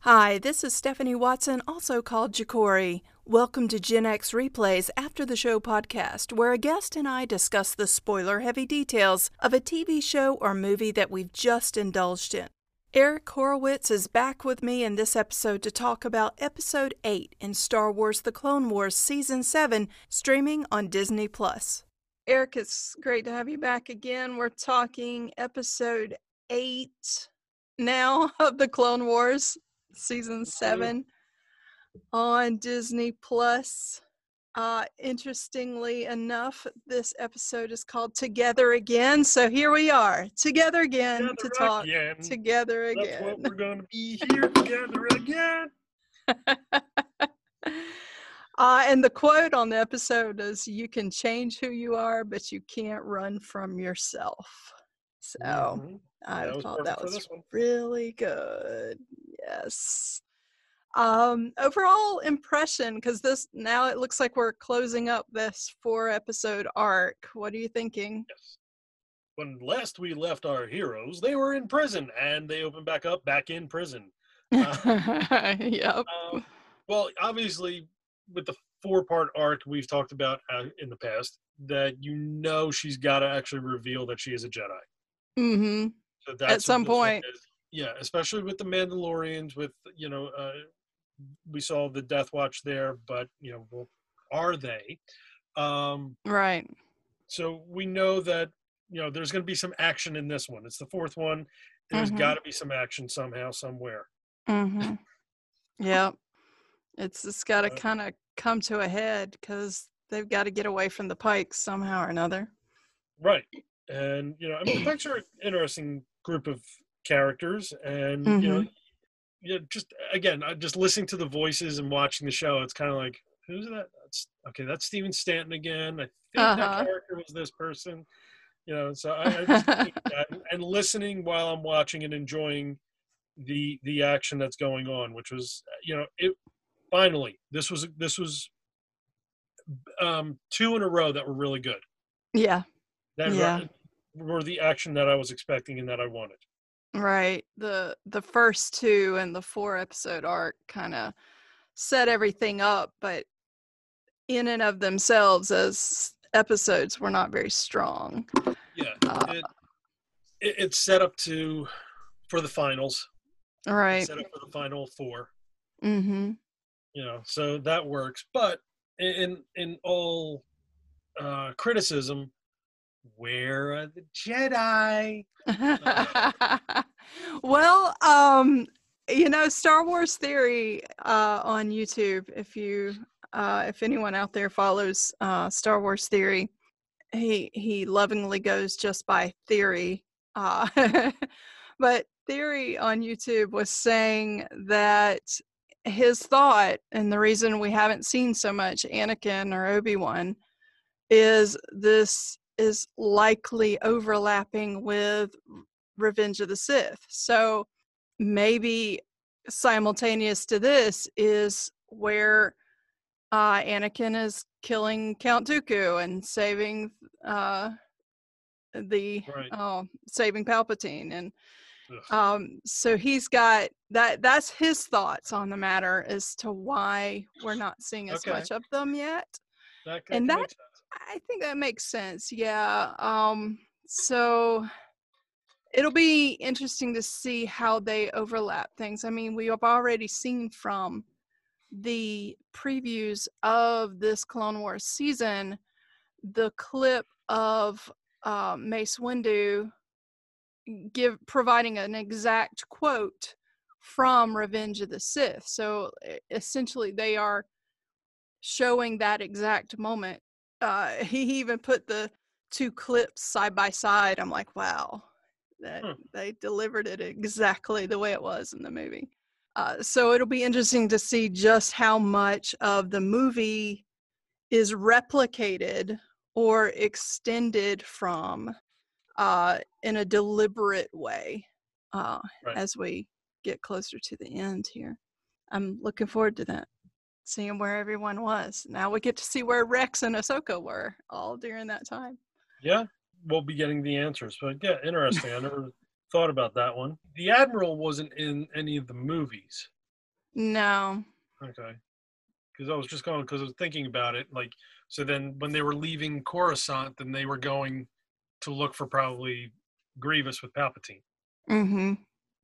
Hi, this is Stephanie Watson, also called Jicori. Welcome to Gen X Replays After the Show podcast, where a guest and I discuss the spoiler heavy details of a TV show or movie that we've just indulged in. Eric Horowitz is back with me in this episode to talk about Episode 8 in Star Wars The Clone Wars Season 7, streaming on Disney Plus. Eric, it's great to have you back again. We're talking Episode 8 now of The Clone Wars Season 7 on Disney Plus. Uh, interestingly enough, this episode is called Together Again. So here we are, together again Together to talk again. together That's again. what we're going to be here together again. uh, and the quote on the episode is You can change who you are, but you can't run from yourself. So Mhm. I That thought that was really good. Yes. Um, overall impression, because this now it looks like we're closing up this four episode arc. What are you thinking? Yes. When last we left our heroes, they were in prison, and they opened back up, back in prison. yep. Um, well, obviously, with the four-part arc we've talked about uh, in the past, that you know she's got to actually reveal that she is a Jedi. Mm-hmm. So what some point. Yeah, especially with the Mandalorians, with you know, uh, we saw the Death Watch there, but you know, well, are they? Um, Right. so we know that you know there's going to be some action in this one. It's the fourth one. There's Mhm. got to be some action somehow, somewhere. Mm-hmm. yep. It's it's got to kind of come to a head because they've got to get away from the Pikes somehow or another. Right. And you know, I mean, the Pikes are an interesting group of characters, and you know, you know, just again, just listening to the voices and watching the show, it's kind of like, who's that? That's okay. That's Stephen Stanton again. I think Uh-huh. that character was this person. You know, so I, I just that, and listening while I'm watching and enjoying the the action that's going on, which was, you know, it finally this was this was um two in a row that were really good Yeah. that Yeah. were the action that I was expecting and that I wanted. Right. The the first two and the four episode arc kind of set everything up, but in and of themselves as episodes were not very strong. Yeah, Uh, it, it it's set up to for the finals. It's right. set up for the final four. Mm-hmm. You know, so that works. But in in all uh, criticism, where are the Jedi? well, um, you know, Star Wars Theory uh, on YouTube. If you, uh, if anyone out there follows uh, Star Wars Theory, he he lovingly goes just by Theory. Uh, but Theory on YouTube was saying that his thought and the reason we haven't seen so much Anakin or Obi Wan is this is likely overlapping with Revenge of the Sith. So maybe simultaneous to this is where uh, Anakin is killing Count Dooku and saving uh, the Right. oh, saving Palpatine and. Um so he's got that that's his thoughts on the matter as to why we're not seeing as Okay. much of them yet That, and that-. I think that makes sense. Yeah. Um so it'll be interesting to see how they overlap things. I mean, we have already seen from the previews of this Clone Wars season the clip of uh, Mace Windu give providing an exact quote from Revenge of the Sith. So essentially, they are showing that exact moment. Uh, he even put the two clips side by side. I'm like, wow, that Hmm. they delivered it exactly the way it was in the movie. Uh, so it'll be interesting to see just how much of the movie is replicated or extended from uh, in a deliberate way uh, Right. as we get closer to the end here. I'm looking forward to that, seeing where everyone was. Now we get to see where Rex and Ahsoka were all during that time. Yeah, we'll be getting the answers. But yeah, interesting. I never thought about that one. The Admiral wasn't in any of the movies. No. Okay. Because I was just going because I was thinking about it. Like, so then when they were leaving Coruscant, then they were going to look for probably Grievous with Palpatine. Mm-hmm.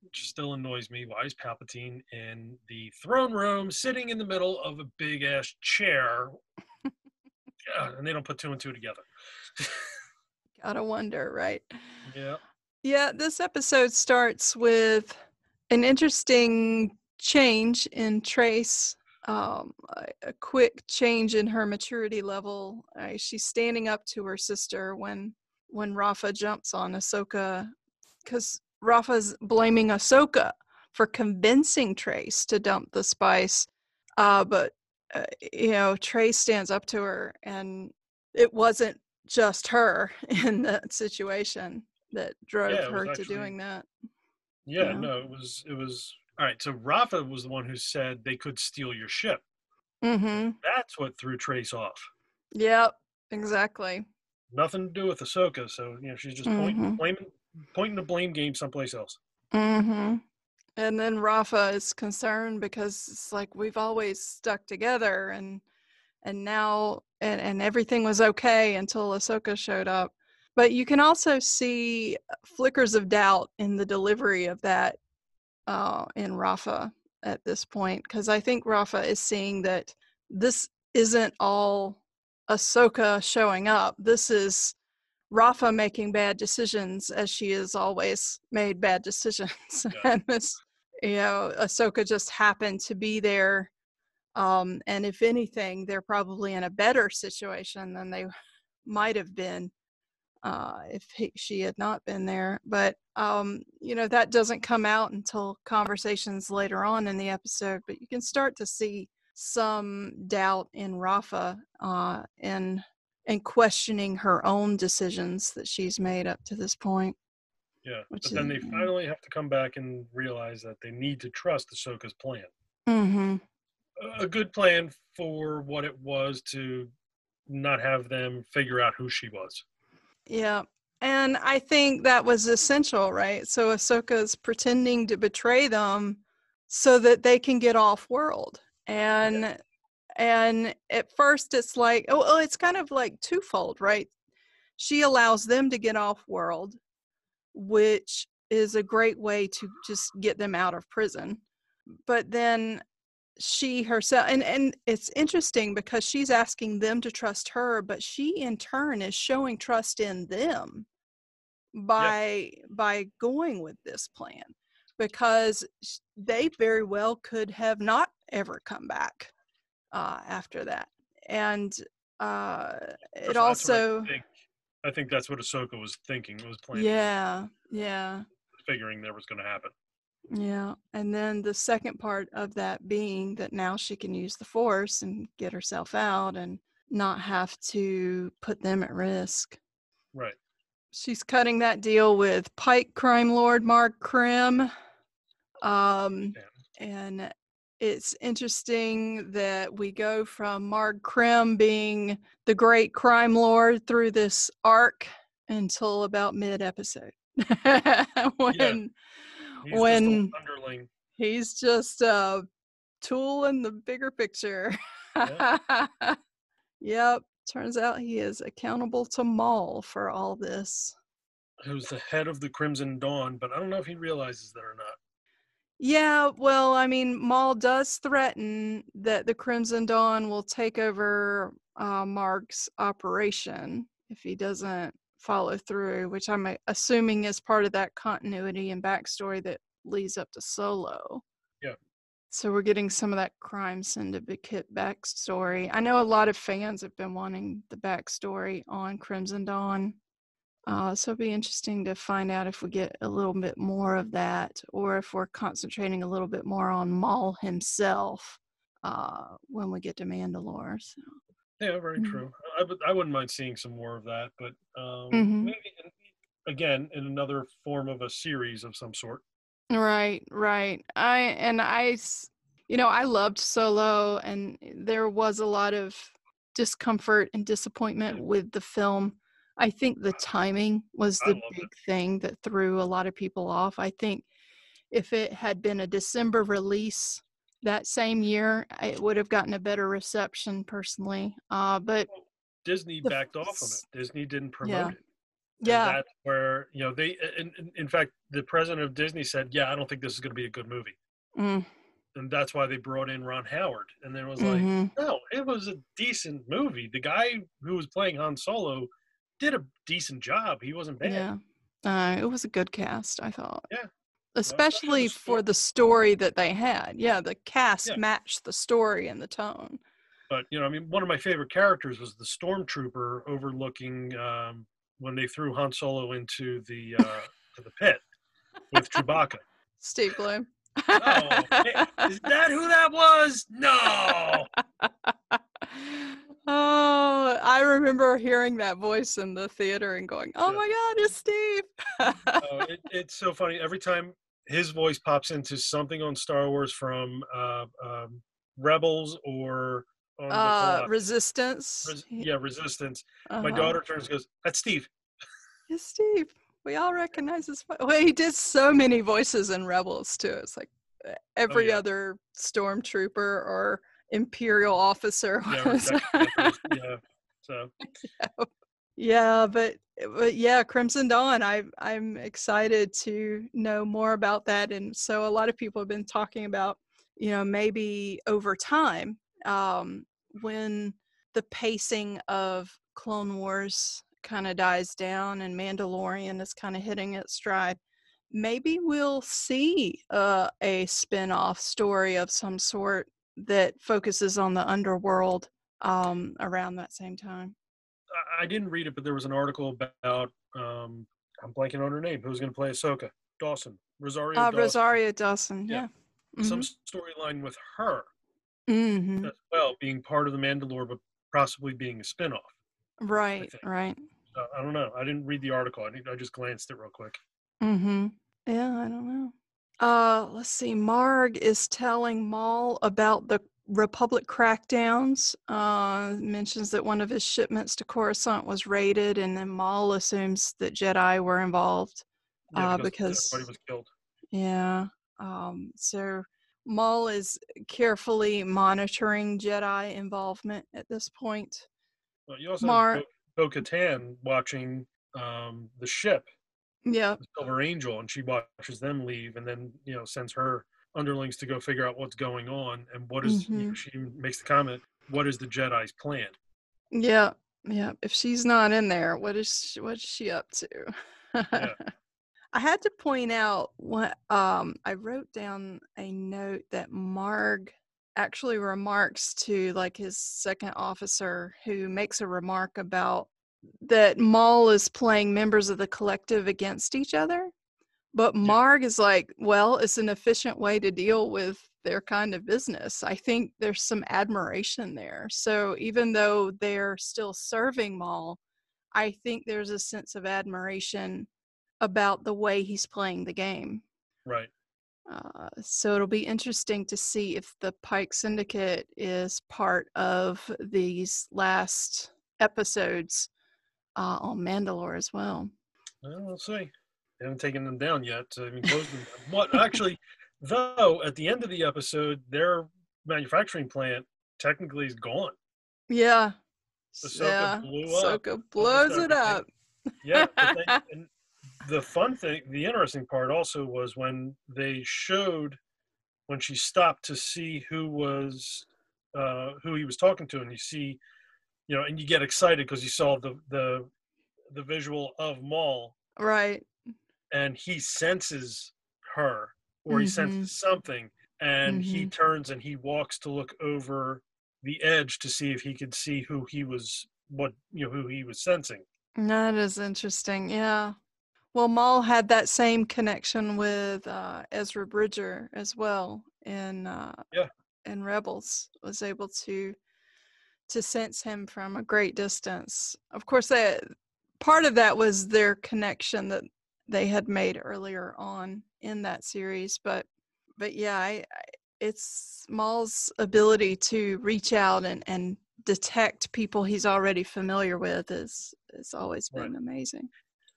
Which still annoys me. Why is Palpatine in the throne room, sitting in the middle of a big ass chair? yeah, and they don't put two and two together. Gotta wonder, right? Yeah. Yeah, this episode starts with an interesting change in Trace. Um, a, a quick change in her maturity level. Uh, she's standing up to her sister when when Rafa jumps on Ahsoka, because Rafa's blaming Ahsoka for convincing Trace to dump the spice. Uh, but uh, you know, Trace stands up to her, and it wasn't just her in that situation that drove Yeah, her was to doing that. Yeah, Yeah. no, it was it was all right. So Rafa was the one who said they could steal your ship. Mm-hmm. That's what threw Trace off. Yep. Exactly. Nothing to do with Ahsoka. So you know she's just pointing, Mhm. blaming, pointing the blame game someplace else. Mm-hmm. And then Rafa is concerned because it's like we've always stuck together and and now and, and everything was okay until Ahsoka showed up. But you can also see flickers of doubt in the delivery of that uh, in Rafa at this point because I think Rafa is seeing that this isn't all Ahsoka showing up. This is Rafa making bad decisions as she has always made bad decisions. Yeah. and this, you know, Ahsoka just happened to be there. Um, and if anything, they're probably in a better situation than they might have been uh, if he, she had not been there. But, um, you know, that doesn't come out until conversations later on in the episode. But you can start to see some doubt in Rafa uh, and and questioning her own decisions that she's made up to this point. Yeah, but then they finally have to come back and realize that they need to trust Ahsoka's plan. Mm-hmm. A- A good plan for what it was to not have them figure out who she was. Yeah. And I think that was essential, right? So Ahsoka's pretending to betray them so that they can get off world. And and at first it's like, oh, well, it's kind of like twofold, right? She allows them to get off world, which is a great way to just get them out of prison. But then she herself and and it's interesting because she's asking them to trust her but she in turn is showing trust in them by by going with this plan because they very well could have not ever come back uh after that and uh it that's I also think, I think that's what Ahsoka was thinking, was planning, yeah yeah figuring that was going to happen. Yeah. And then the second part of that being that now she can use the force and get herself out and not have to put them at risk. Right. She's cutting that deal with Pike crime lord Marg Krim. Um, Yeah. and it's interesting that we go from Marg Krim being the great crime lord through this arc until about mid episode. when He's just a when underling. he's just a tool in the bigger picture. yep. Turns out he is accountable to Maul for all this. who's the head of the Crimson Dawn, but I don't know if he realizes that or not. Yeah, well, I mean, Maul does threaten that the Crimson Dawn will take over uh, Marg's operation if he doesn't follow through, which I'm assuming is part of that continuity and backstory that leads up to Solo. Yeah. So we're getting some of that crime syndicate backstory. I know a lot of fans have been wanting the backstory on Crimson Dawn. Uh, so it'd be interesting to find out if we get a little bit more of that or if we're concentrating a little bit more on Maul himself uh, when we get to Mandalore. So. Yeah, very Mhm. true. I, would, I wouldn't mind seeing some more of that, but um, Mhm. maybe in, again in another form of a series of some sort. Right, right. I and I, you know, I loved Solo, and there was a lot of discomfort and disappointment with the film. I think the timing was the loved it. big thing that threw a lot of people off. I think if it had been a December release that same year, it would have gotten a better reception personally. Uh, but Disney The backed off on s- it. Disney didn't promote Yeah. it. And yeah, that's where you know they. In, in, fact, the president of Disney said, "Yeah, I don't think this is going to be a good movie," mm, and that's why they brought in Ron Howard. And then it was like, mhm, no, it was a decent movie. The guy who was playing Han Solo did a decent job. He wasn't bad. yeah. Uh, it was a good cast, I thought. Yeah. Especially for the story that they had. Yeah, the cast Yeah. matched the story and the tone. But you know, I mean, one of my favorite characters was the stormtrooper overlooking um, when they threw Han Solo into the uh, to the pit with Chewbacca. Steve Blum. Oh, is that who that was? No. oh, I remember hearing that voice in the theater and going, "Oh Yeah. my God, it's Steve!" Oh, it, it's so funny every time his voice pops into something on Star Wars from uh, um, Rebels or on uh. Resistance. Res- yeah, Resistance. My Uh-huh. daughter turns and goes, "That's Steve." It's Steve. We all recognize his voice. Well, he did so many voices in Rebels too. It's like uh, every Oh, yeah. other stormtrooper or imperial officer. Yeah, was- exactly. yeah. So yeah, but but yeah, Crimson Dawn. I I'm excited to know more about that, and so a lot of people have been talking about, you know, maybe over time, um, when the pacing of Clone Wars kind of dies down and Mandalorian is kind of hitting its stride, maybe we'll see uh, a spin-off story of some sort that focuses on the underworld um, around that same time. I, didn't read it, but there was an article about um, I'm blanking on her name. Who's going to play Ahsoka? Dawson. Rosario. Uh, Dawson. Rosario Dawson, Yeah. yeah. Some storyline with her hmm as well, being part of the Mandalore, but possibly being a spinoff. Right, right. I don't know. I didn't read the article. I, didn't- I just glanced at it real quick. Mm-hmm. Yeah, I don't know. Uh, let's see. Marg is telling Maul about the Republic crackdowns. Uh, mentions that one of his shipments to Coruscant was raided, and then Maul assumes that Jedi were involved. Yeah, Uh, because everybody was killed. Yeah. Um, so Maul is carefully monitoring Jedi involvement at this point. Well, you also Mar- have Bo Katan watching um, the ship, Yeah. the Silver Angel, and she watches them leave, and then you know sends her underlings to go figure out what's going on and what is- you know, Mhm. she makes the comment, "What is the Jedi's plan?" Yeah, yeah. If she's not in there, what is she, what's she up to? Yeah. I had to point out what um I wrote down a note that Marg actually remarks to like his second officer who makes a remark about that Maul is playing members of the collective against each other. But Marg is like, well, it's an efficient way to deal with their kind of business. I think there's some admiration there. So even though they're still serving Maul, I think there's a sense of admiration about the way he's playing the game. Right. Uh, so it'll be interesting to see if the Pike Syndicate is part of these last episodes uh, on Mandalore as well. Well, we'll see. They haven't taken them down yet. So, I mean, closed them. What actually, though, at the end of the episode, their manufacturing plant technically is gone. Yeah. Ahsoka yeah. blew up. Ahsoka blows it up. Yeah. And the fun thing, the interesting part also was when they showed when she stopped to see who was uh, who he was talking to, and you see, you know, and you get excited because you saw the the the visual of Maul, Right. And he senses her or he Mhm. senses something, and he Mhm. turns and he walks to look over the edge to see if he could see who he was, what you know, who he was sensing. That is interesting. Yeah. Well, Maul had that same connection with uh, Ezra Bridger as well in uh, Yeah. in Rebels. Was able to to sense him from a great distance. Of course, that part of that was their connection that they had made earlier on in that series. But but yeah, I, it's Maul's ability to reach out and and detect people he's already familiar with is has always been Right. amazing.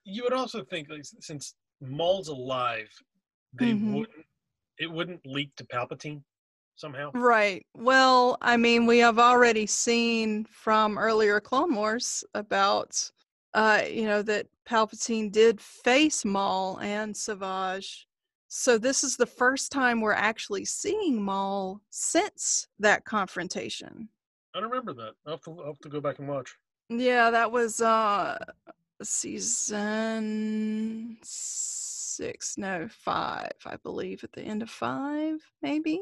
You would also think, like, since Maul's alive, they Mhm. wouldn't. It wouldn't leak to Palpatine somehow. Right. Well, I mean, we have already seen from earlier Clone Wars about, uh, you know, that Palpatine did face Maul and Savage. So this is the first time we're actually seeing Maul since that confrontation. I don't remember that. I'll have to, I'll have to go back and watch. Yeah, that was uh season six, no, five, I believe, at the end of five, maybe.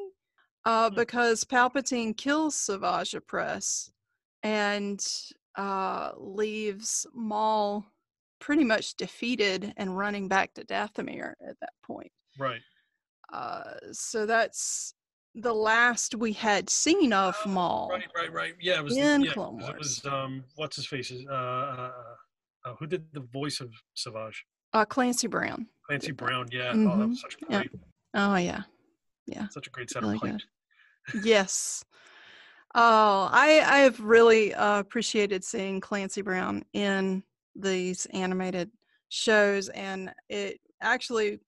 Uh, Hmm. because Palpatine kills Savage Opress and uh leaves Maul pretty much defeated and running back to Dathomir at that point. Right. Uh, so that's the last we had seen of Maul. Right, right, right. Yeah, it was. In yeah, Clone 'cause It was um, what's his face? Uh, uh, uh, who did the voice of Savage? Uh, Clancy Brown. Clancy. Brown. Yeah. Oh, that Mhm, was such a yeah. great, Oh yeah. yeah. such a great set Really of. Yes. Oh, I I have really uh, appreciated seeing Clancy Brown in these animated shows, and it actually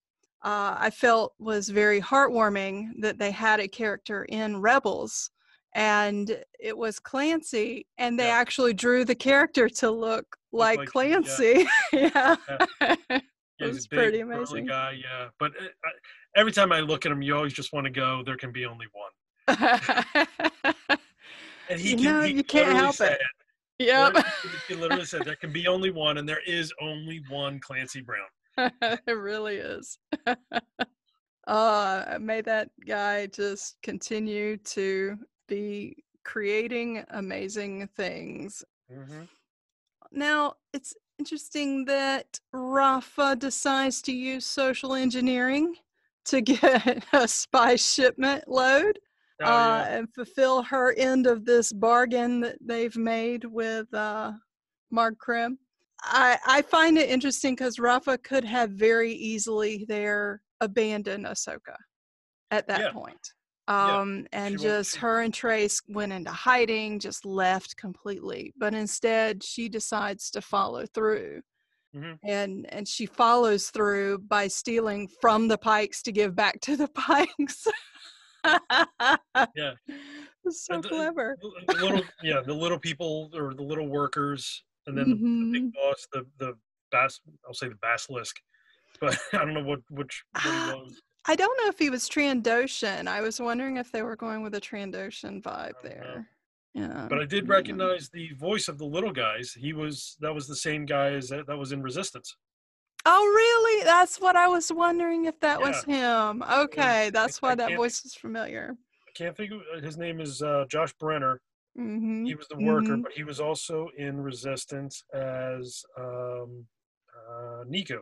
uh, I felt was very heartwarming that they had a character in Rebels, and it was Clancy, and they Yeah. actually drew the character to look like, like him, yeah. Clancy. yeah. Yeah, It was a big, pretty amazing. guy. Yeah, but uh, I, every time I look at him, you always just want to go. There can be only one. And he You can. know, he you can't help said, it. Yep. He literally said there can be only one, and there is only one Clancy Brown. it really is. uh, may that guy just continue to be creating amazing things. hmm Now, it's interesting that Rafa decides to use social engineering to get a spy shipment load Oh, uh, yeah. and fulfill her end of this bargain that they've made with uh, Marg Krim. I, I find it interesting because Rafa could have very easily there abandoned Ahsoka at that Yeah. point. Yeah. Um, and She just her and Trace went into hiding, just left completely. But instead, she decides to follow through. Mhm. And and she follows through by stealing from the Pikes to give back to the Pikes. Yeah. It's so the- clever. The, the little, yeah, the little people or the little workers, and then the, the big boss, the the bas. I'll say the basilisk, but I don't know what which was. I don't know if he was Trandoshan. I was wondering if they were going with a Trandoshan vibe don't know. there. Yeah. But I did mm, recognize the voice of the little guys. He was that was the same guy as that, that was in Resistance. Oh, really? That's what I was wondering if that was him. Okay, that's I why that voice is familiar. I can't think of his name is uh, Josh Brener. hmm He was the worker, mhm. but he was also in Resistance as um, uh, Neeku.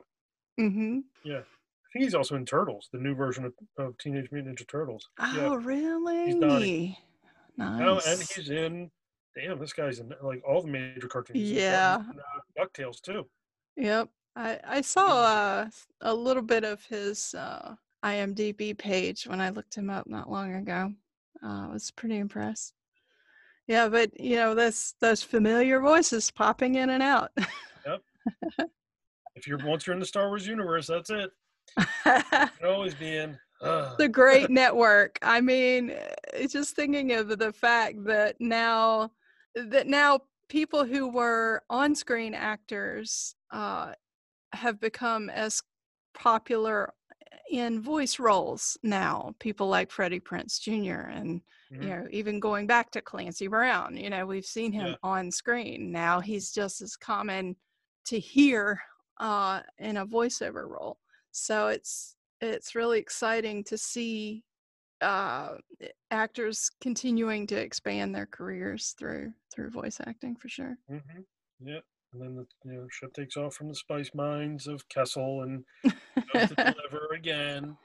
hmm I think he's also in Turtles, the new version of, of Teenage Mutant Ninja Turtles. Oh, really? Donnie. Nice. Oh, and he's in. Damn, this guy's in like all the major cartoons. Yeah. he's in, uh, Ducktales too. Yep. I, I saw uh, a little bit of his uh, IMDb page when I looked him up not long ago. Uh, I was pretty impressed. Yeah, but you know, this those familiar voices popping in and out. Yep. if you're once you're in the Star Wars universe, that's it. Always be in. The great network. I mean, eh, just thinking of the fact that now that now people who were on-screen actors uh, have become as popular in voice roles now. People like Freddie Prinze Jr. and Mhm. you know even going back to Clancy Brown. You know, we've seen him Yeah. on screen. Now he's just as common to hear uh, in a voiceover role. So it's it's really exciting to see uh, actors continuing to expand their careers through through voice acting for sure. Mm-hmm. Yep. And then the you know, ship takes off from the spice mines of Kessel and goes to deliver again.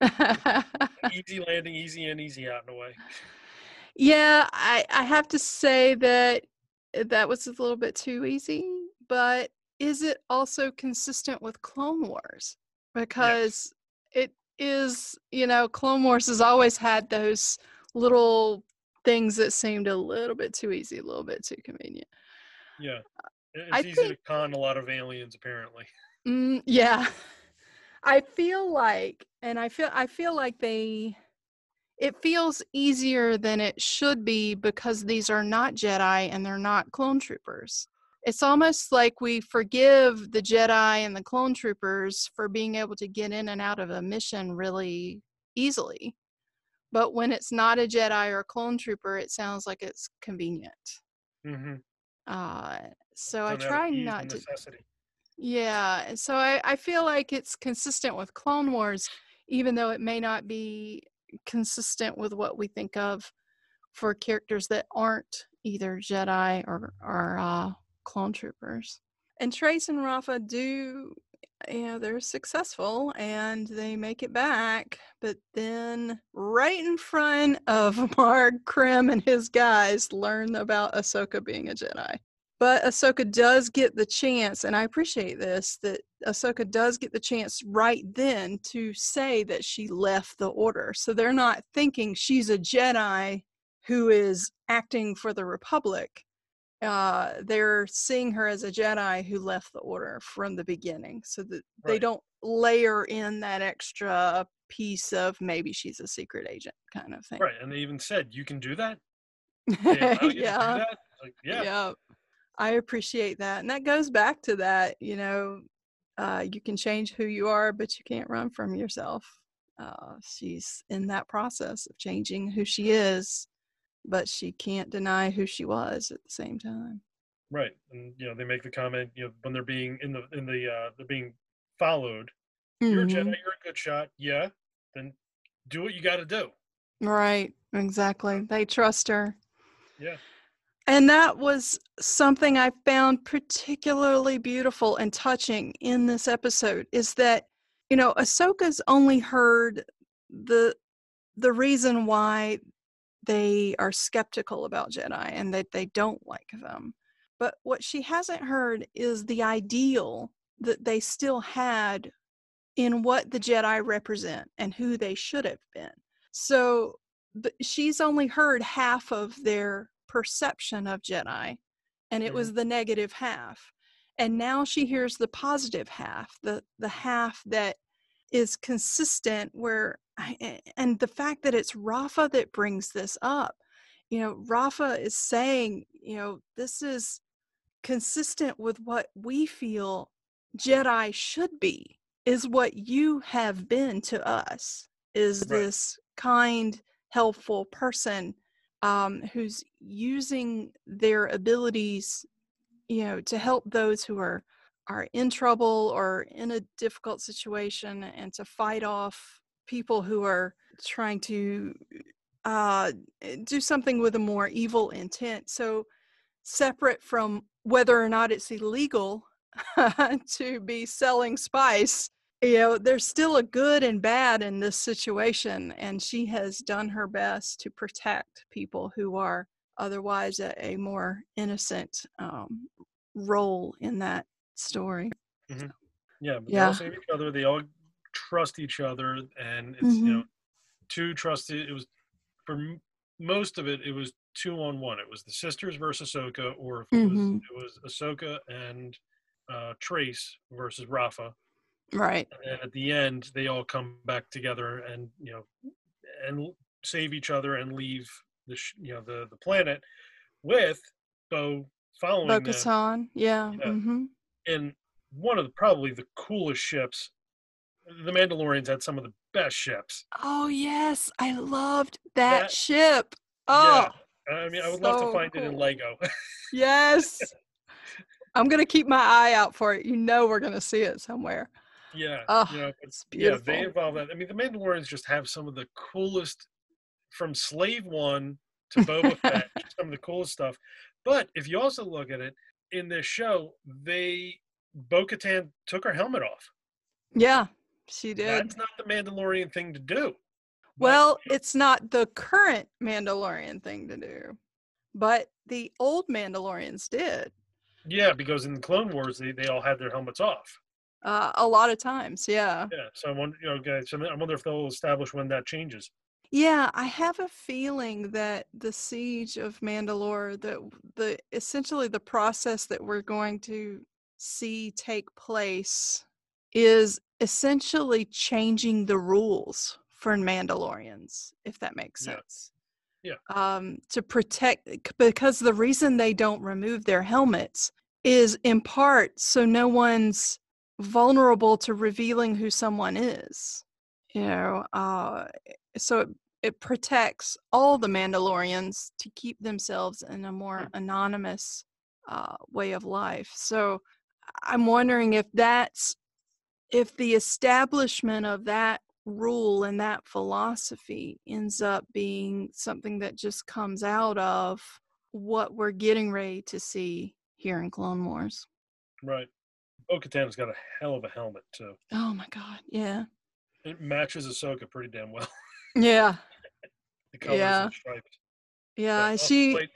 Easy landing, easy in, easy out in a way. yeah, I I have to say that that was a little bit too easy, but is it also consistent with Clone Wars? Because it is, you know, Clone Wars has always had those little things that seemed a little bit too easy, a little bit too convenient. Yeah, it's I easy think- to con a lot of aliens apparently. Mm, yeah. I feel like and I feel I feel like they it feels easier than it should be because these are not Jedi and they're not clone troopers. It's almost like we forgive the Jedi and the clone troopers for being able to get in and out of a mission really easily. But when it's not a Jedi or a clone trooper, it sounds like it's convenient. Mm-hmm. Uh, so I try not to necessity. yeah, and so I, I feel like it's consistent with Clone Wars, even though it may not be consistent with what we think of for characters that aren't either Jedi or or uh, clone troopers. And Trace and Rafa do, you know, they're successful and they make it back, but then right in front of Marg Krim and his guys learn about Ahsoka being a Jedi. But Ahsoka does get the chance, and I appreciate this, that Ahsoka does get the chance right then to say that she left the order. So they're not thinking she's a Jedi who is acting for the Republic. Uh, they're seeing her as a Jedi who left the order from the beginning, so that they don't layer in that extra piece of maybe she's a secret agent kind of thing. Right, and they even said you can do that. They allow you to do yeah. Like, yeah, yeah i appreciate that and that goes back to that you know uh, you can change who you are but you can't run from yourself uh, she's in that process of changing who she is but she can't deny who she was at the same time right. And you know they make the comment, you know, when they're being in the in the uh they're being followed. You're a Jedi. Mhm. You're a good shot. Yeah, then do what you got to do. right exactly they trust her Yeah. And that was something I found particularly beautiful and touching in this episode is that, you know, Ahsoka's only heard the the reason why they are skeptical about Jedi and that they don't like them. But what she hasn't heard is the ideal that they still had in what the Jedi represent and who they should have been. So she's only heard half of their perception of Jedi, and it was mm-hmm. the negative half. And now she hears the positive half, the the half that is consistent. Where I- and the fact that it's Rafa that brings this up, you know, Rafa is saying, you know, this is consistent with what we feel Jedi should be. Is what you have been to us. Is Right. this kind, helpful person um, who's using their abilities, you know, to help those who are are in trouble or in a difficult situation, and to fight off people who are trying to uh, do something with a more evil intent. So separate from whether or not it's illegal to be selling spice you know there's still a good and bad in this situation and she has done her best to protect people who are otherwise a, a more innocent um, role in that story Yeah, but they all save each other. They all trust each other, and it's Mm-hmm. you know two trusted. It was for m- most of it. It was two on one. It was the sisters versus Ahsoka, or if it Mhm. was it was Ahsoka and uh, Trace versus Rafa. Right And at the end, they all come back together and you know and save each other and leave the sh- you know the the planet with Bo following them Bo-Katan, yeah, Yeah. hmm in one of the probably the coolest ships. The Mandalorians had some of the best ships. oh yes i loved that, That- ship oh Yeah. I mean, I would love to so find it in. Lego. yes i'm gonna keep my eye out for it you know we're gonna see it somewhere yeah, Oh, you know, but it's yeah, they evolve that. I mean, the Mandalorians just have some of the coolest, from Slave One to Boba Fett, some of the coolest stuff. But if you also look at it in this show, they Bo-Katan took her helmet off. yeah she did That's not the Mandalorian thing to do. But, Well, it's not the current Mandalorian thing to do, but the old Mandalorians did yeah, because in the Clone Wars, they, they all had their helmets off. Uh, a lot of times. Yeah. Yeah, so I wonder, you know, guys, so I wonder if they'll establish when that changes. Yeah, I have a feeling that the siege of Mandalore, that the essentially the process that we're going to see take place is essentially changing the rules for Mandalorians, if that makes sense. Yeah. Um, to protect because the reason they don't remove their helmets is in part so no one's vulnerable to revealing who someone is. You know, uh, so it, it protects all the Mandalorians to keep themselves in a more anonymous uh, way of life. So I'm wondering if that's if the establishment of that rule and that philosophy ends up being something that just comes out of what we're getting ready to see here in Clone Wars. Right. Bo Katan's got a hell of a helmet, too. Oh my god, yeah. It matches Ahsoka pretty damn well. Yeah. the colors Yeah. and stripes. Yeah, But, uh, she wait,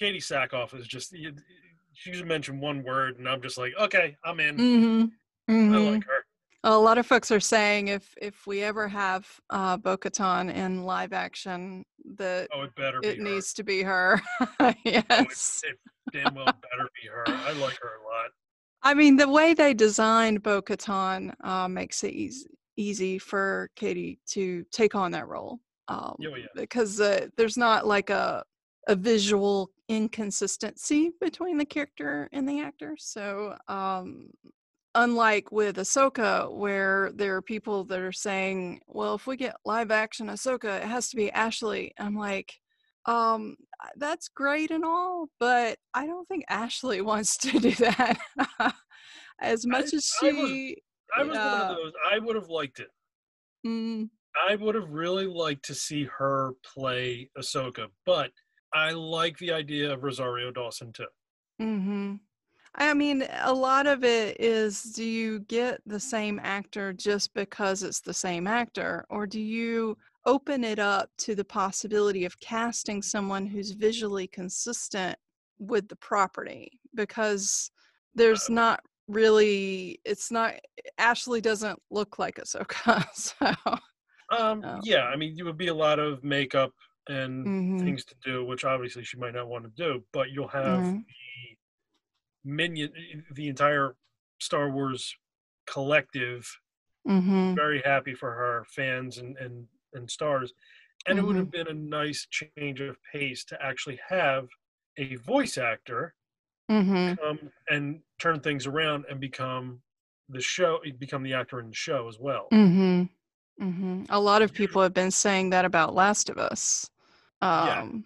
Katee Sackhoff is just, you- she just mentioned one word, and I'm just like, okay, I'm in. mhm. I Mhm. like her. A lot of folks are saying if if we ever have uh Bo-Katan in live action that Oh, it better be it her. needs to be her. Oh, it, yes. it damn well better be her. I like her a lot. I mean, the way they designed Bo Katan uh, makes it easy, easy for Katie to take on that role. Um, Oh, yeah. Because uh, there's not like a, a visual inconsistency between the character and the actor. So, um, unlike with Ahsoka, where there are people that are saying, well, if we get live action Ahsoka, it has to be Ashley. I'm like, um, that's great and all, but I don't think Ashley wants to do that. as much as I was- she, I was one of those. I would have liked it. mm, I would have really liked to see her play Ahsoka, but I like the idea of Rosario Dawson too. hmm I mean, a lot of it is do you get the same actor just because it's the same actor, or do you open it up to the possibility of casting someone who's visually consistent with the property? Because there's not really, it's not, Ashley doesn't look like Ahsoka. So, Um, yeah, I mean, it would be a lot of makeup and Mhm. things to do, which obviously she might not want to do. But you'll have Mhm. the minion, the entire Star Wars collective, hmm very happy for her fans and and and stars, and it would Mhm. have been a nice change of pace to actually have a voice actor hmm come and turn things around and become the show, become the actor in the show as well. hmm hmm A lot of people have been saying that about Last of Us, Yeah. um,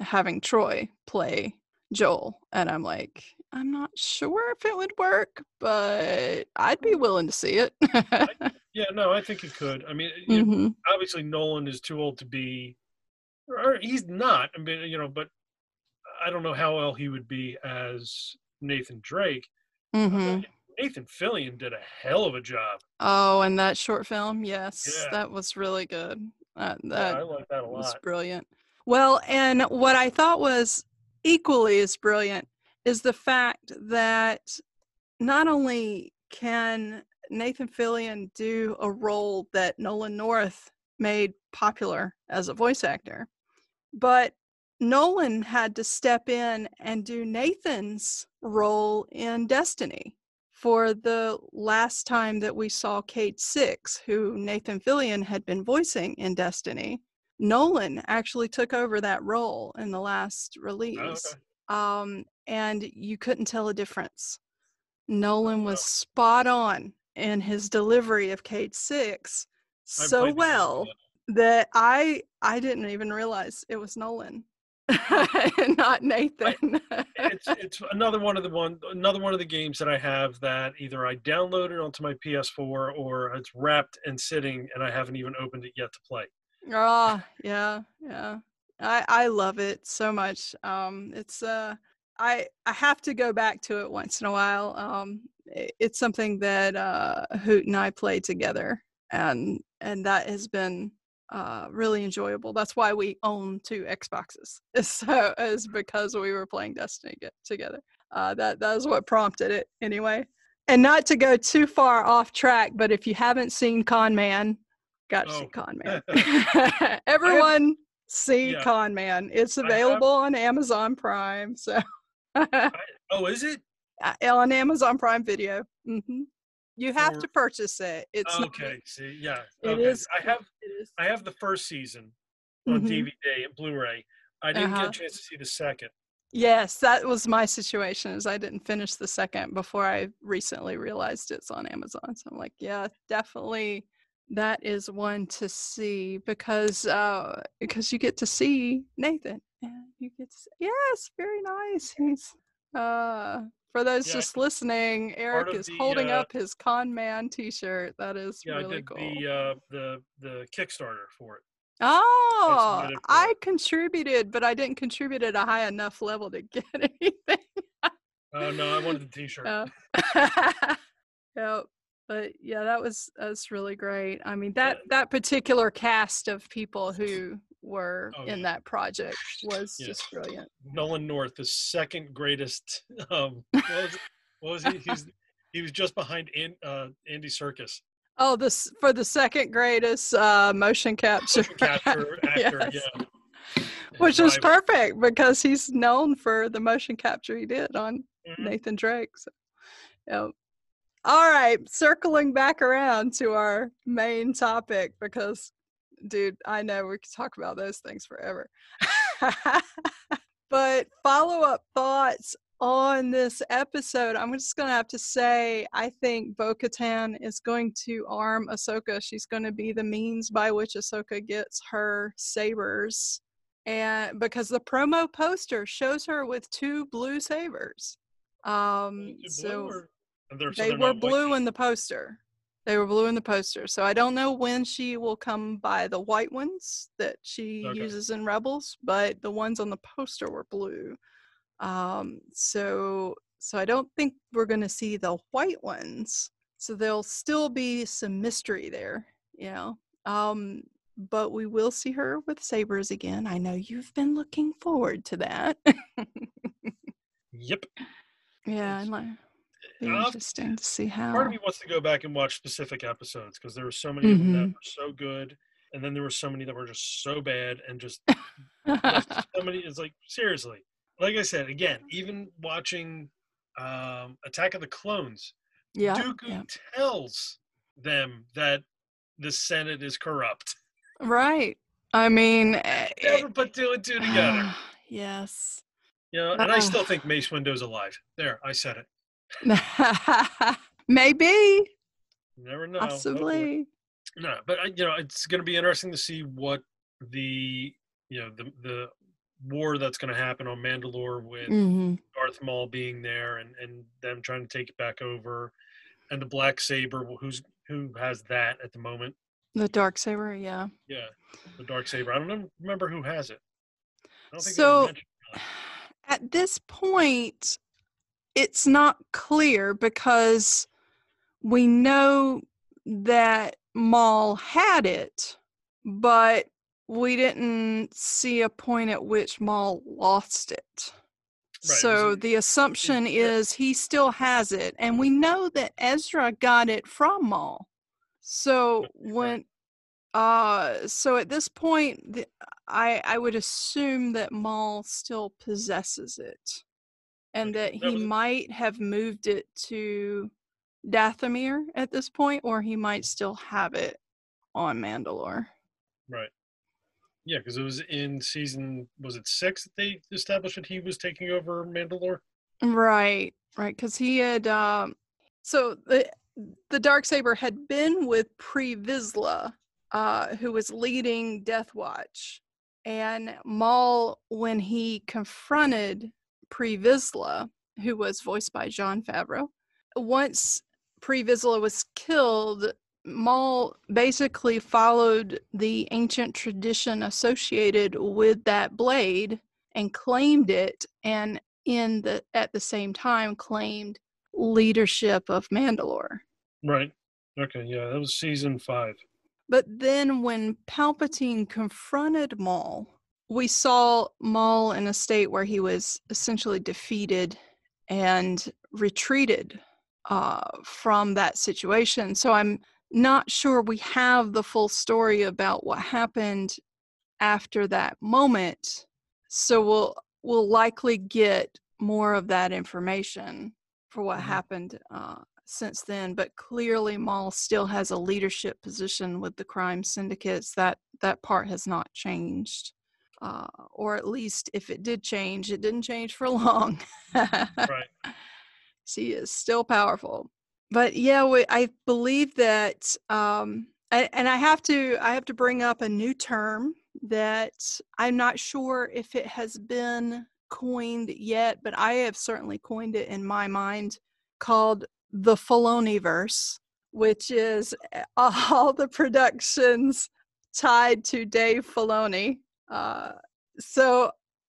having Troy play Joel, and I'm like, I'm not sure if it would work, but I'd be willing to see it. Yeah, no, I think it could. I mean, you- hmm obviously Nolan is too old to be, or he's not. I mean, you know, but I don't know how well he would be as Nathan Drake. hmm Nathan Fillion did a hell of a job. Oh, and that short film, yes, Yeah. that was really good. Yeah, that I like that a was lot. brilliant. Well, and what I thought was equally as brilliant is the fact that not only can Nathan Fillion do a role that Nolan North made popular as a voice actor, but Nolan had to step in and do Nathan's role in Destiny for the last time that we saw Cayde Six, who Nathan Fillion had been voicing in Destiny. Nolan actually took over that role in the last Oh, release. okay. Um, and you couldn't tell a difference. Nolan was spot on in his delivery of Cayde Six so played the game, well that I I didn't even realize it was Nolan not Nathan. It's it's another one of the one another one of the games that I have that either I downloaded onto my PS4 or it's wrapped and sitting and I haven't even opened it yet to play. Ah, yeah, yeah. I I love it so much. Um, it's uh, I I have to go back to it once in a while. Um, i- it's something that uh, Hoot and I play together, and and that has been uh really enjoyable. That's why we own two Xboxes. So is because we were playing Destiny get- together. Uh, that that is what prompted it anyway. And not to go too far off track, but if you haven't seen Con Man, Got to Oh. see Con Man. Everyone see Yeah. Con Man. It's available on Amazon Prime. So Oh, is it? on Amazon Prime Video. hmm You have For- to purchase it. It's not- Okay. See, yeah. It okay. is- I have it is. I have the first season on Mhm. DVD and Blu-ray. I didn't get Uh-huh. a chance to see the second. Yes, that was my situation. Is I didn't finish the second before I recently realized it's on Amazon. So I'm like, yeah, definitely that is one to see because uh because you get to see Nathan and you get to see, yes, very nice. He's uh for those Yeah, just listening, Eric is the, holding uh, up his con man t-shirt. That is Yeah, really cool. the uh, the the Kickstarter for it. Oh, for I it. contributed, but I didn't contribute at a high enough level to get anything. Oh no, I wanted the T-shirt. Uh, yep. But yeah, that was that's really great. I mean that Yeah. that particular cast of people who were Oh, in yeah. that project was just brilliant. Nolan North, the second greatest. Um, what was, what was he? He's, he was just behind An, uh, Andy Serkis, Oh, this for the second greatest uh, motion capture, motion capture actor. Yes. Yeah, which is perfect because he's known for the motion capture he did on Mhm. Nathan Drake. So, yep. All right, circling back around to our main topic because, dude, I know we could talk about those things forever. but follow up thoughts on this episode. I'm just going to have to say, I think Bo Katan is going to arm Ahsoka. She's going to be the means by which Ahsoka gets her sabers. And because the promo poster shows her with two blue sabers. Um, Blue so or- and they're- so they were not white blue in the poster. They were blue in the poster. So I don't know when she will come by the white ones that she Okay. uses in Rebels, but the ones on the poster were blue. Um, so so I don't think we're going to see the white ones. So there'll still be some mystery there, you know. Um, but we will see her with sabers again. I know you've been looking forward to that. Yep. yeah, and like be I'll- interesting to see how. Part of me wants to go back and watch specific episodes because there were so many of them that were so good, and then there were so many that were just so bad and just left so many. It's like seriously, like I said again, even watching um, Attack of the Clones, yeah, Dooku yeah. tells them that the Senate is corrupt. Right. I mean, eh, Never put two and two together. yes. You know, and I still think Mace Windu's alive. There, I said it. Maybe, You never know. Hopefully. possibly. No, but I, you know, it's going to be interesting to see what the you know the the war that's going to happen on Mandalore with hmm Darth Maul being there and and them trying to take it back over, and the black saber who's who has that at the moment. The dark saber, yeah. Yeah, the dark saber. I don't remember who has it. I don't think So- they mentioned it. At this point, it's not clear because we know that Maul had it, but we didn't see a point at which Maul lost it. Right, so the assumption is he still has it, and we know that Ezra got it from Maul. So when, uh, so at this point, the, I I would assume that Maul still possesses it, and that he might have moved it to Dathomir at this point, or he might still have it on Mandalore. Right. Yeah, because it was in season was it six that they established that he was taking over Mandalore. Right, right, because he had um so the the dark saber had been with Pre Vizsla, uh, who was leading Death Watch, and Maul when he confronted Pre Vizsla, who was voiced by Jon Favreau, once Pre Vizsla was killed. Maul basically followed the ancient tradition associated with that blade and claimed it and in the at the same time claimed leadership of Mandalore. Right. Okay. Yeah, that was season five. But then when Palpatine confronted Maul, we saw Maul in a state where he was essentially defeated and retreated uh, from that situation. So I'm not sure we have the full story about what happened after that moment. So we'll we'll likely get more of that information for what Mhm. happened uh, since then. But clearly, Maul still has a leadership position with the crime syndicates. That that part has not changed, uh, or at least if it did change, it didn't change for long. Right. she is still powerful but yeah we, i believe that um and, and i have to i have to bring up a new term that i'm not sure if it has been coined yet but i have certainly coined it in my mind called the Filoniverse, which is eh, all the productions tied to Dave Filoni. Uh, so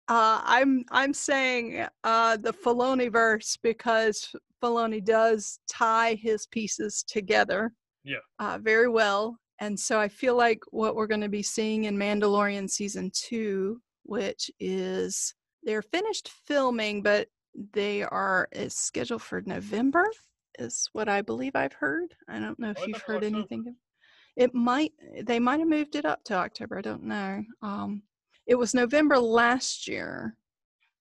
uh, I'm I'm saying uh, the Filoniverse because Filoni does tie his pieces together. Yeah. Uh, very well, and so I feel like what we're going to be seeing in Mandalorian season two, which is they're finished filming, but they are is scheduled for November, is what I believe I've heard. I don't know if Oh, you've heard anything. It might they might have moved it up to October. I don't know. Um, it was November last year,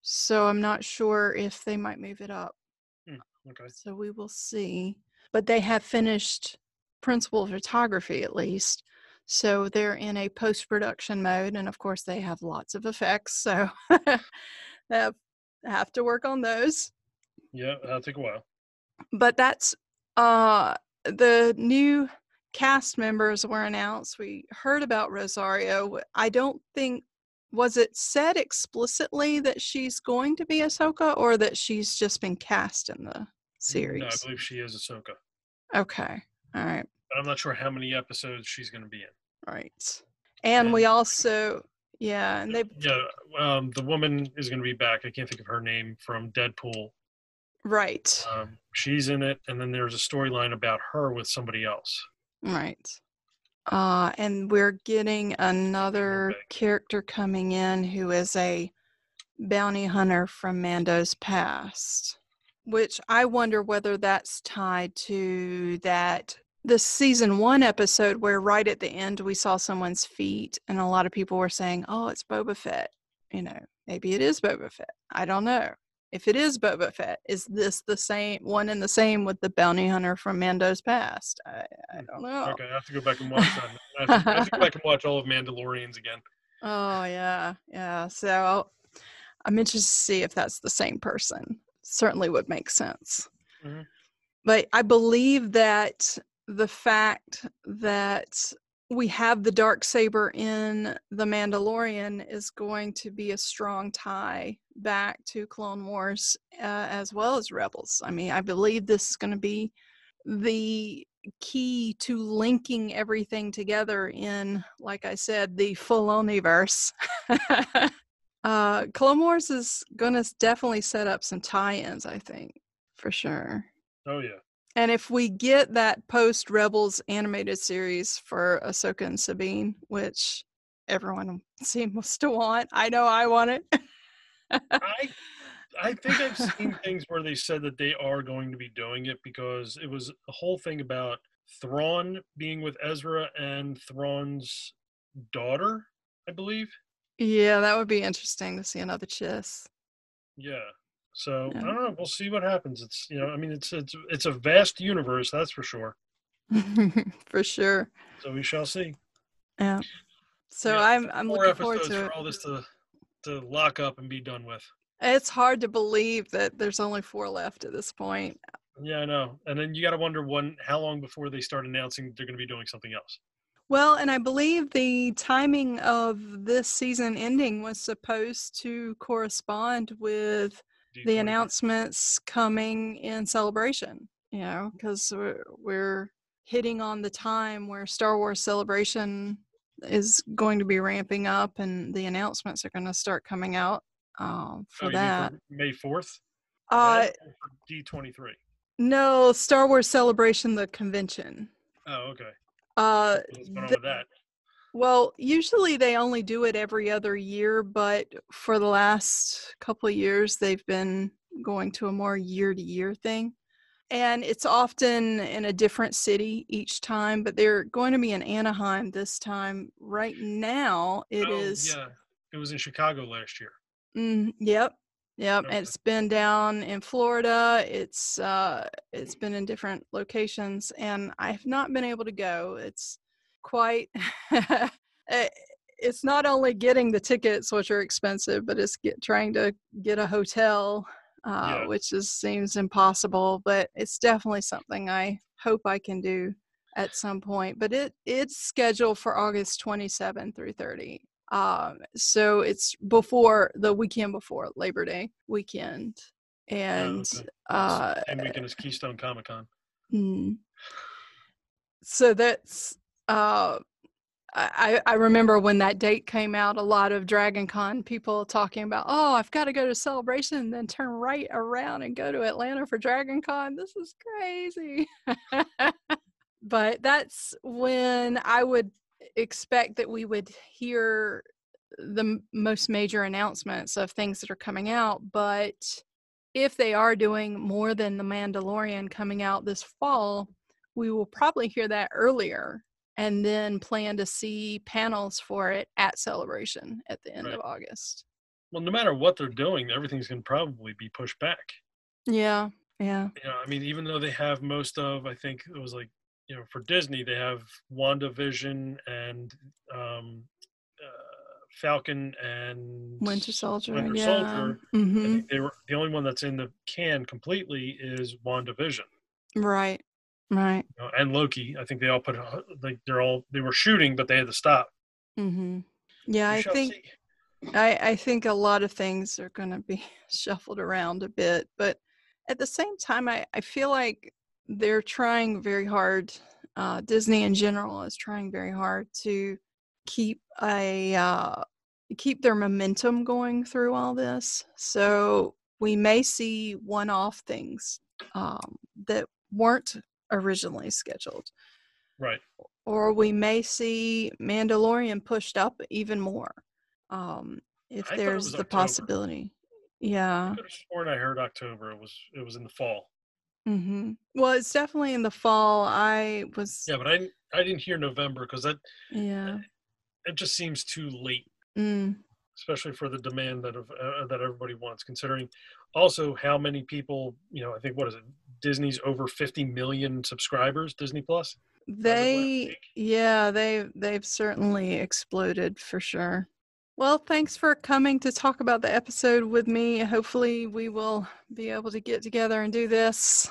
so I'm not sure if they might move it up. Okay. So we will see. But they have finished principal photography at least. So they're in a post production mode. And of course, they have lots of effects. So they have, have to work on those. Yeah, that'll take a while. But that's uh, the new cast members were announced. We heard about Rosario. I don't think. Was it said explicitly that she's going to be Ahsoka or that she's just been cast in the series? No, I believe she is Ahsoka, Okay. All right. but I'm not sure how many episodes she's going to be in. Right. And we also, yeah, and they, Yeah, um, the woman is going to be back. I can't think of her name from Deadpool. right, Um, she's in it, and then there's a storyline about her with somebody else. right. Uh, and we're getting another character coming in who is a bounty hunter from Mando's past, which I wonder whether that's tied to that the season one episode where right at the end we saw someone's feet and a lot of people were saying, "Oh, it's Boba Fett." You know, maybe it is Boba Fett. I don't know. If it is Boba Fett, is this the same one and the same with the bounty hunter from Mando's past? I, I don't know. Okay, I have to go back and watch that. I have, to, I have to go back and watch all of Mandalorians again. Oh yeah, yeah. So I'm interested to see if that's the same person. Certainly would make sense. Mhm. But I believe that the fact that we have the dark saber in the Mandalorian is going to be a strong tie back to Clone Wars uh, as well as Rebels. I mean, I believe this is going to be the key to linking everything together in, like I said, the Filoniverse. uh, Clone Wars is going to definitely set up some tie-ins, I think, for sure. Oh yeah, And if we get that post Rebels animated series for Ahsoka and Sabine, which everyone seems to want, I know I want it. I I think I've seen things where they said that they are going to be doing it because it was a whole thing about Thrawn being with Ezra and Thrawn's daughter, I believe. yeah, that would be interesting to see another Chiss. Yeah. So Yeah. I don't know. We'll see what happens. It's you know, I mean, it's it's it's a vast universe, that's for sure. for sure. So we shall see. Yeah. So Yeah, I'm I'm looking forward to for all this to to lock up and be done with. It's hard to believe that there's only four left at this point. Yeah, I know. And then you got to wonder when, how long before they start announcing they're going to be doing something else. Well, and I believe the timing of this season ending was supposed to correspond with the announcements coming in celebration, you know, because we're, we're hitting on the time where Star Wars Celebration is going to be ramping up and the announcements are going to start coming out um, Oh, for mean that. May fourth. Uh, D twenty three. no, Star Wars Celebration, the convention. Oh, okay. Uh, What's going on the- with that? Well, usually they only do it every other year, but for the last couple of years, they've been going to a more year to year thing. and it's often in a different city each time, but they're going to be in Anaheim this time. Right now, it oh, is. Yeah, it was in Chicago last year. Mm, yep, yep. Okay. It's been down in Florida. It's uh, it's been in different locations, and I've not been able to go. It's quite. Eh, it's not only getting the tickets, which are expensive, but it's get, trying to get a hotel uh, Yeah. which is seems impossible. But it's definitely something I hope I can do at some point. But it it's scheduled for August 27 through 30. Um, so it's before the weekend before Labor Day weekend, and okay. uh, Same weekend as Keystone Comic Con. Mm. So that's uh I, I remember when that date came out, a lot of Dragon Con people talking about, oh, I've got to go to Celebration and then turn right around and go to Atlanta for Dragon Con. This is crazy. but that's when I would expect that we would hear the most major announcements of things that are coming out. But if they are doing more than The Mandalorian coming out this fall, we will probably hear that earlier and then plan to see panels for it at Celebration at the end Right. of August. Well, no matter what they're doing, everything's going to probably be pushed back. Yeah, yeah. You know, I mean, even though they have most of, I think it was like, you know, for Disney, they have WandaVision and um, uh, Falcon and Winter Soldier. Winter yeah. Soldier. I hmm they were the only one that's in the can completely is WandaVision. Right, right. You know, and Loki. I think they all put like they're all they were shooting, but they had to stop. Mm-hmm. Yeah, We I think see. I, I think a lot of things are going to be shuffled around a bit, but at the same time, I, I feel like they're trying very hard. Uh, Disney in general is trying very hard to keep a uh, keep their momentum going through all this. So we may see one-off things um, that weren't originally scheduled right. or we may see Mandalorian pushed up even more. Um, if I it there's the October. possibility. Yeah. I could have sworn I heard October. It was it was in the fall. Mm-hmm. Well, it's definitely in the fall. I was. Yeah, but I didn't I didn't hear November because that Yeah. it just seems too late, Mm, especially for the demand that of, uh, that everybody wants. Considering also how many people, you know, I think what is it? Disney's over 50 million subscribers. Disney Plus. they. Yeah, they they've certainly exploded for sure. Well, thanks for coming to talk about the episode with me. Hopefully, we will be able to get together and do this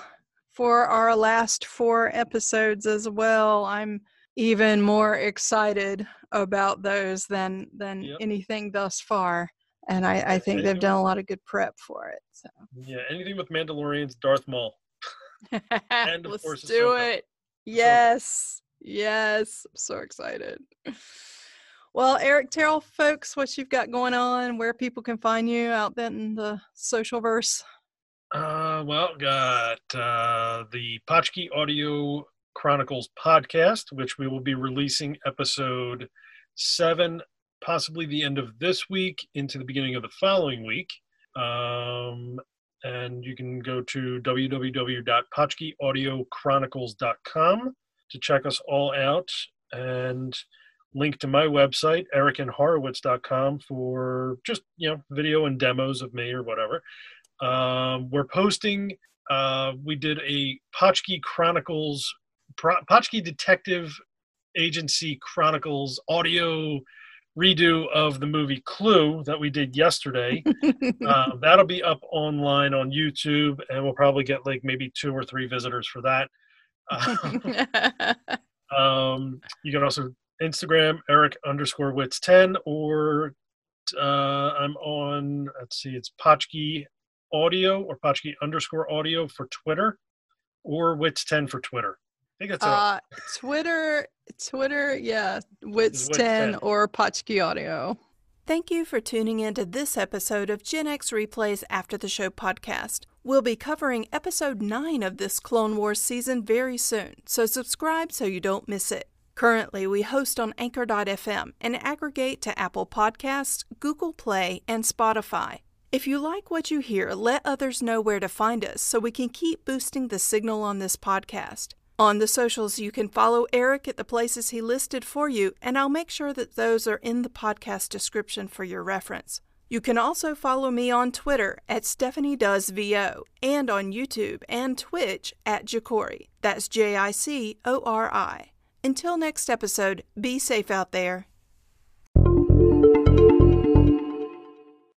for our last four episodes as well. I'm even more excited about those than than Yep. anything thus far, and I, I think they've done a lot of good prep for it. So Yeah, anything with Mandalorians, Darth Maul. And, of let's course, do Ahsoka. it. Yes, yes, I'm so excited. Well, Eric, tell folks what you've got going on, where people can find you out there in the social verse. Uh, well, got uh, the Potchki Audio Chronicles podcast, which we will be releasing episode seven, possibly the end of this week into the beginning of the following week. Um, and you can go to www.potchkiaudiochronicles.com to check us all out and link to my website, ericandhorowitz.com for just, you know, video and demos of me or whatever. Um, we're posting. Uh, we did a Potchki Chronicles, Potchki Detective Agency Chronicles audio redo of the movie Clue that we did yesterday. uh, that'll be up online on YouTube, and we'll probably get like maybe two or three visitors for that. Uh, um, you can also Instagram Eric underscore Witz ten or uh, I'm on. Let's see, it's Potchki Audio or Potchki underscore Audio for Twitter, or Witz ten for Twitter. I think that's it. uh, Twitter, Twitter, yeah, Witz Witz 10 10. or Potchki Audio. Thank you for tuning in to this episode of Gen X Replays After the Show podcast. We'll be covering episode 9 of this Clone Wars season very soon, so subscribe so you don't miss it. Currently, we host on Anchor.fm and aggregate to Apple Podcasts, Google Play, and Spotify. If you like what you hear, let others know where to find us so we can keep boosting the signal on this podcast. On the socials, you can follow Eric at the places he listed for you, and I'll make sure that those are in the podcast description for your reference. You can also follow me on Twitter at Stephanie Does VO and on YouTube and Twitch at Jicori. That's J I C O R I. Until next episode, be safe out there.